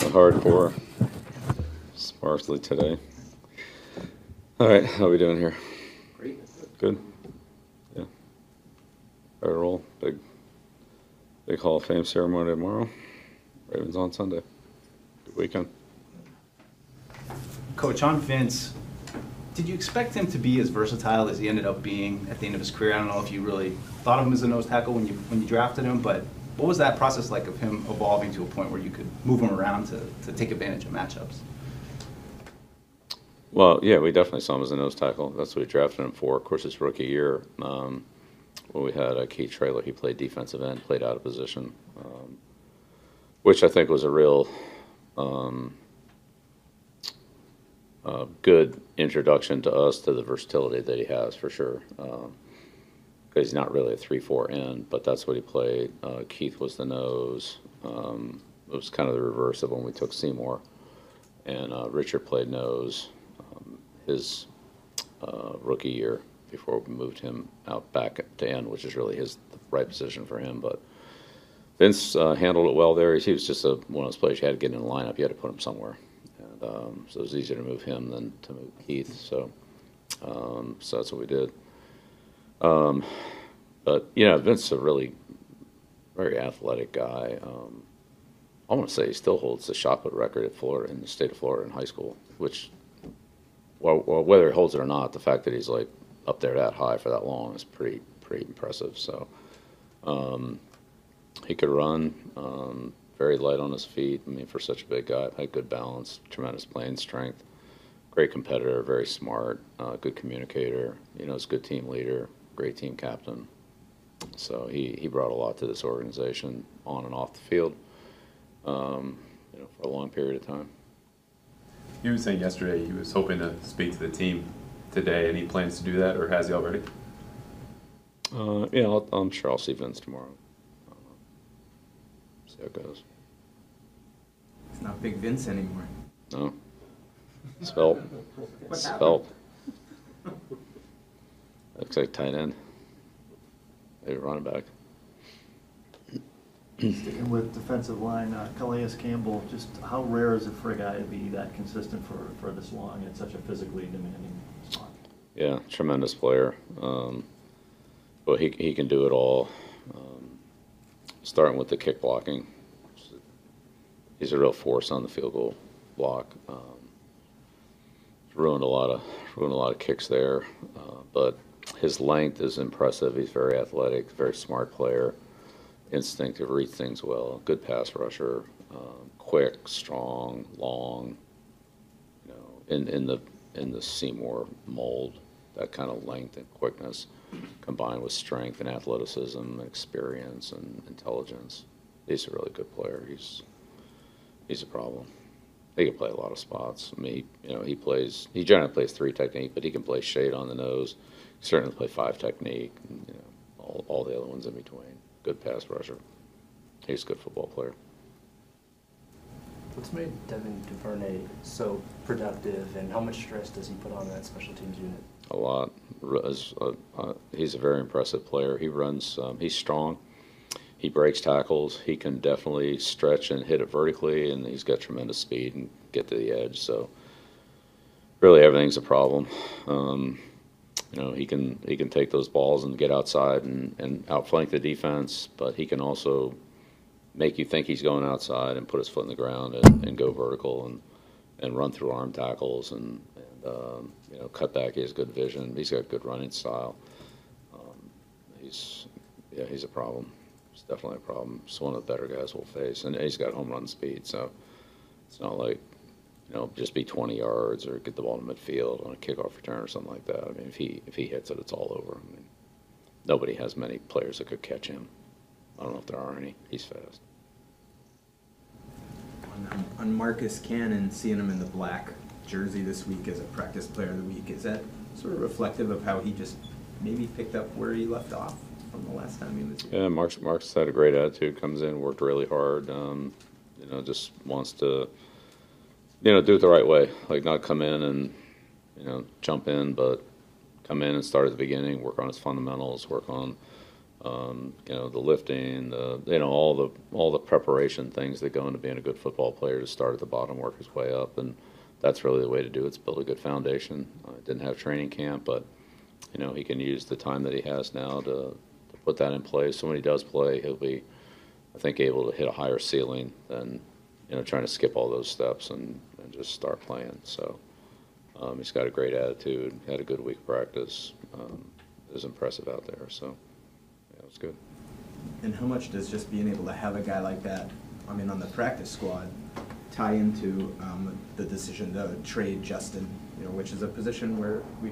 a hardcore sparsely today. All right, how we doing here? Great. Good? Yeah. Better roll. Big, big Hall of Fame ceremony tomorrow. Ravens on Sunday. Good weekend. Coach, on Vince, did you expect him to be as versatile as he ended up being at the end of his career? I don't know if you really thought of him as a nose tackle when you when you drafted him, but what was that process like of him evolving to a point where you could move him around to, to take advantage of matchups? Well, yeah, we definitely saw him as a nose tackle. That's what we drafted him for. Of course, his rookie year, um, when we had a Keith Traylor, he played defensive end, played out of position, um, which I think was a real um, uh, good introduction to us to the versatility that he has for sure. Because he's not really a three-four end, but that's what he played. Uh, Keith was the nose. Um, it was kind of the reverse of when we took Seymour, and uh, Richard played nose um, his uh, rookie year before we moved him out back to end, which is really his right position for him. But Vince uh, handled it well there. He was just a, one of those players you had to get in the lineup. You had to put him somewhere, and um, so it was easier to move him than to move Keith. So, um, so that's what we did. Um, but you know, Vince is a really very athletic guy. Um, I want to say he still holds the shot put record at Florida in the state of Florida in high school, which, well, whether he holds it or not, the fact that he's like up there that high for that long is pretty pretty impressive. So, um, he could run, um, very light on his feet. I mean, for such a big guy, had good balance, tremendous playing strength, great competitor, very smart, uh, good communicator. You know, he's a good team leader, great team captain. So he, he brought a lot to this organization on and off the field, um, you know, for a long period of time. He was saying yesterday he was hoping to speak to the team today, and he plans to do that, or has he already? Uh, yeah, I'll, I'm sure I'll see Vince tomorrow. Uh, see how it goes. It's not Big Vince anymore. No, Svelte, Svelte. Looks like tight end. Maybe running back. Sticking with defensive line, uh, Calais Campbell, just how rare is it for a guy to be that consistent for, for this long at such a physically demanding spot? Yeah, tremendous player. Um, but he he can do it all. Um, starting with the kick blocking, he's a real force on the field goal block. Um, ruined a lot of ruined a lot of kicks there, uh, but his length is impressive. He's very athletic, very smart player, instinctive, reads things well, good pass rusher, um, quick, strong, long. You know, in in the in the Seymour mold, that kind of length and quickness combined with strength and athleticism, and experience and intelligence. He's a really good player. He's he's a problem. He can play a lot of spots. I mean, he, you know, he plays. He generally plays three technique, but he can play shade on the nose. He certainly play five technique. And, you know, all, all the other ones in between. Good pass rusher. He's a good football player. What's made Devin Duvernay so productive, and how much stress does he put on that special teams unit? A lot. Uh, uh, he's a very impressive player. He runs. Um, he's strong. He breaks tackles. He can definitely stretch and hit it vertically, and he's got tremendous speed and get to the edge. So, really, everything's a problem. Um, you know, he can he can take those balls and get outside and, and outflank the defense, but he can also make you think he's going outside and put his foot in the ground and, and go vertical and, and run through arm tackles and, and um, you know cut back. He has good vision. He's got good running style. Um, he's yeah, he's a problem. He's definitely a problem. He's one of the better guys we'll face, and he's got home run speed. So it's not like you know just be 20 yards or get the ball in midfield on a kickoff return or something like that. I mean, if he if he hits it, it's all over. I mean, nobody has many players that could catch him. I don't know if there are any. He's fast. On, on Marcus Cannon, seeing him in the black jersey this week as a practice player of the week, is that sort of reflective of how he just maybe picked up where he left off from the last time he was here? Yeah, Marcus, Mark's had a great attitude. Comes in, worked really hard. Um, you know, just wants to, you know, do it the right way. Like not come in and, you know, jump in, but come in and start at the beginning. Work on his fundamentals. Work on Um, you know, the lifting, the, you know, all the, all the preparation things that go into being a good football player to start at the bottom, work his way up. And that's really the way to do it. It's build a good foundation. Uh, didn't have training camp, but, you know, he can use the time that he has now to, to put that in place. So when he does play, he'll be, I think, able to hit a higher ceiling than, you know, trying to skip all those steps and, and just start playing. So um, he's got a great attitude, had a good week of practice. Um, was impressive out there. So, yeah, it was good. And how much does just being able to have a guy like that, I mean, on the practice squad, tie into um, the decision to trade Justin, you know, which is a position where we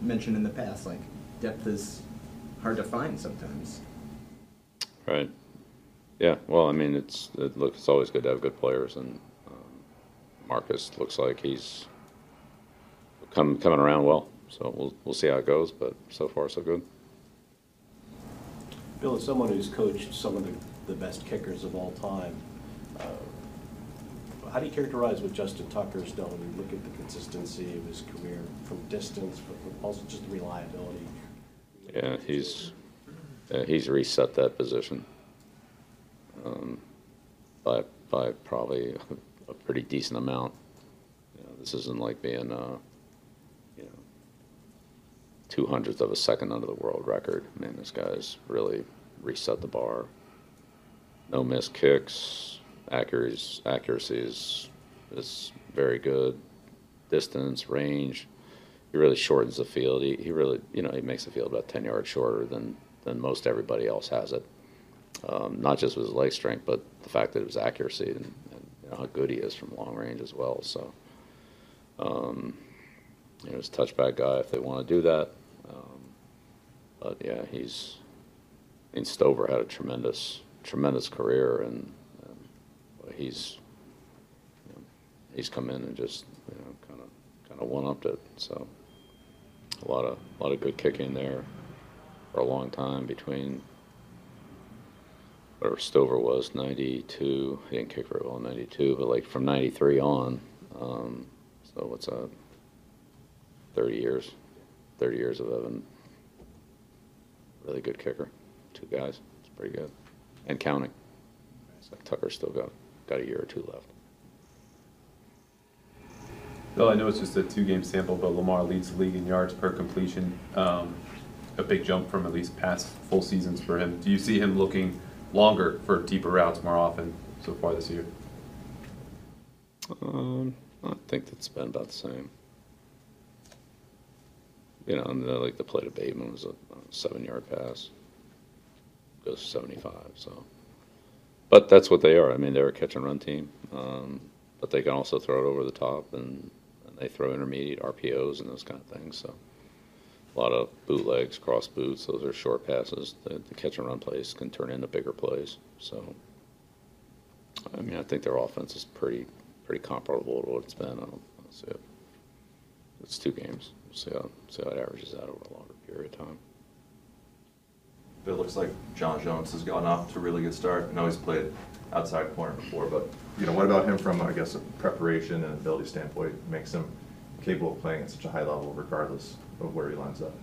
mentioned in the past, like depth is hard to find sometimes. Right. Yeah. Well, I mean, it's it look, it's always good to have good players, and um, Marcus looks like he's come coming around well. So we'll we'll see how it goes, but so far so good. Bill, as someone who's coached some of the, the best kickers of all time, uh, how do you characterize what Justin Tucker's done when you look at the consistency of his career from distance, but also just the reliability? Yeah, he's uh, he's reset that position um, by by probably a pretty decent amount. You know, this isn't like being uh, you know two hundredths of a second under the world record. I mean, this guy's really reset the bar. No missed kicks. Accuracy accuracy is is very good. Distance, range he really shortens the field. He, he really, you know, he makes the field about 10 yards shorter than, than most everybody else has it. Um, not just with his leg strength, but the fact that it was accuracy and, and you know, how good he is from long range as well. So, um, you know, he's a touchback guy if they want to do that. Um, but yeah, he's, I mean, Stover had a tremendous, tremendous career and, and he's, you know, he's come in and just, you know, kind of, kind of one-upped it. So a lot of, a lot of good kicking there for a long time between whatever Stover was, 92. He didn't kick very well in 92, but like from 93 on. Um, so what's that? 30 years. 30 years of Evan. Really good kicker. Two guys. It's pretty good. And counting. So Tucker's still got, got a year or two left. Well, I know it's just a two-game sample, but Lamar leads the league in yards per completion. Um, a big jump from at least past full seasons for him. Do you see him looking longer for deeper routes more often so far this year? Um, I think that's been about the same. You know, and the, like the play to Bateman was a, seven-yard pass. Goes seventy-five, so. But that's what they are. I mean, they're a catch and run team, um, but they can also throw it over the top, and, and they throw intermediate RPOs and those kind of things. So, a lot of bootlegs, cross boots. Those are short passes. The, the catch and run plays can turn into bigger plays. So, I mean, I think their offense is pretty pretty comparable to what it's been. I don't, I don't see it. It's two games. We'll see how see how it averages out over a longer period of time. It looks like John Jones has gotten off to a really good start. I know he's played outside corner before, but, you know, what about him from, I guess, a preparation and ability standpoint makes him capable of playing at such a high level regardless of where he lines up?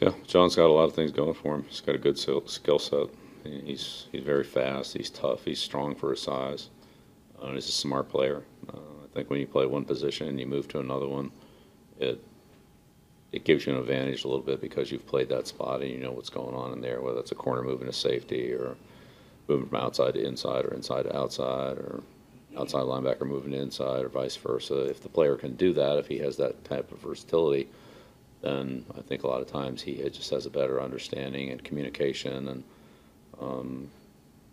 Yeah, John's got a lot of things going for him. He's got a good skill set. He's he's very fast. He's tough. He's strong for his size. Uh, he's a smart player. Uh, I think when you play one position and you move to another one, it it gives you an advantage a little bit because you've played that spot and you know what's going on in there, whether it's a corner moving to safety or moving from outside to inside or inside to outside or outside linebacker moving inside or vice versa. If the player can do that, if he has that type of versatility, then I think a lot of times he just has a better understanding and communication and um,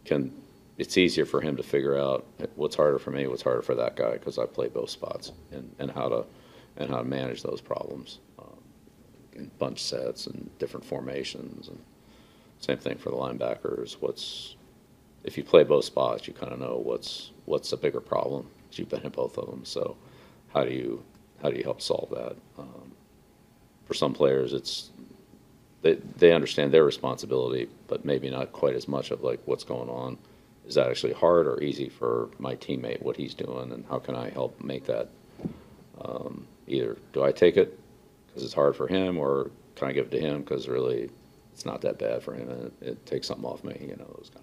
can. It's easier for him to figure out what's harder for me, what's harder for that guy because I play both spots and, and how to and how to manage those problems um, in bunch sets and different formations and same thing for the linebackers. What's if you play both spots, you kind of know what's what's a bigger problem. You've been in both of them, so how do you how do you help solve that? Um, for some players, it's they they understand their responsibility, but maybe not quite as much of like what's going on. Is that actually hard or easy for my teammate what he's doing, and how can I help make that? Um, either do I take it because it's hard for him, or can I give it to him because really it's not that bad for him, and it, it takes something off me, you know, those kind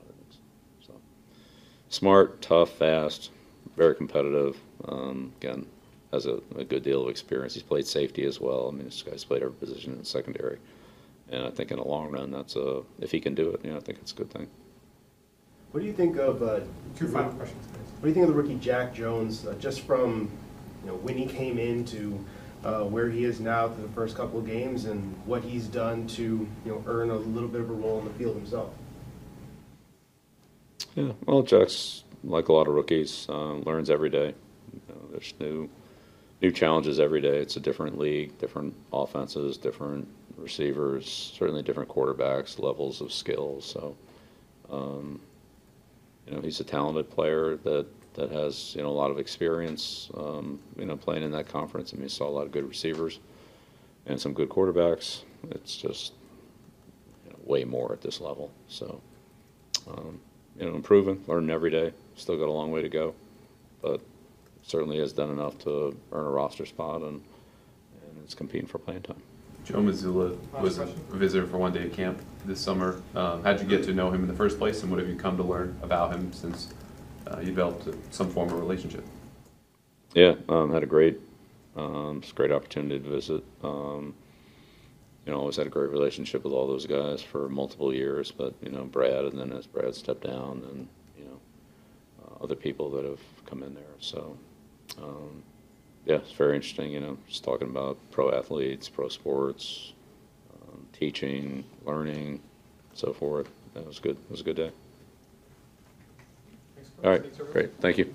smart, tough, fast, very competitive. Um, again, has a, a good deal of experience. He's played safety as well. I mean, this guy's played every position in the secondary, and I think in the long run, that's a if he can do it, you know, I think it's a good thing. What do you think of, uh, Two final questions, please. what do you think of the rookie Jack Jones, uh, just from, you know, when he came in to uh, where he is now through the first couple of games and what he's done to, you know, earn a little bit of a role in the field himself? Yeah, well, Jack's like a lot of rookies, uh, learns every day. You know, there's new, new challenges every day. It's a different league, different offenses, different receivers, certainly different quarterbacks, levels of skills. So, um, you know, he's a talented player that that has you know a lot of experience. Um, you know, playing in that conference. I mean, he saw a lot of good receivers and some good quarterbacks. It's just you know, way more at this level. So. Um, you know, improving, learning every day. Still got a long way to go, but certainly has done enough to earn a roster spot and, and is competing for playing time. Joe Mazzulla was a visitor for one day at camp this summer. Um, how'd you get to know him in the first place, and what have you come to learn about him since uh, you developed some form of relationship? Yeah, um, had a great, um, it's a great opportunity to visit. Um, you know, always had a great relationship with all those guys for multiple years, but, you know, Brad, and then as Brad stepped down, and, you know, uh, other people that have come in there. So, um, yeah, it's very interesting, you know, just talking about pro athletes, pro sports, um, teaching, learning, so forth. That was good. It was a good day. All right, great. Thank you.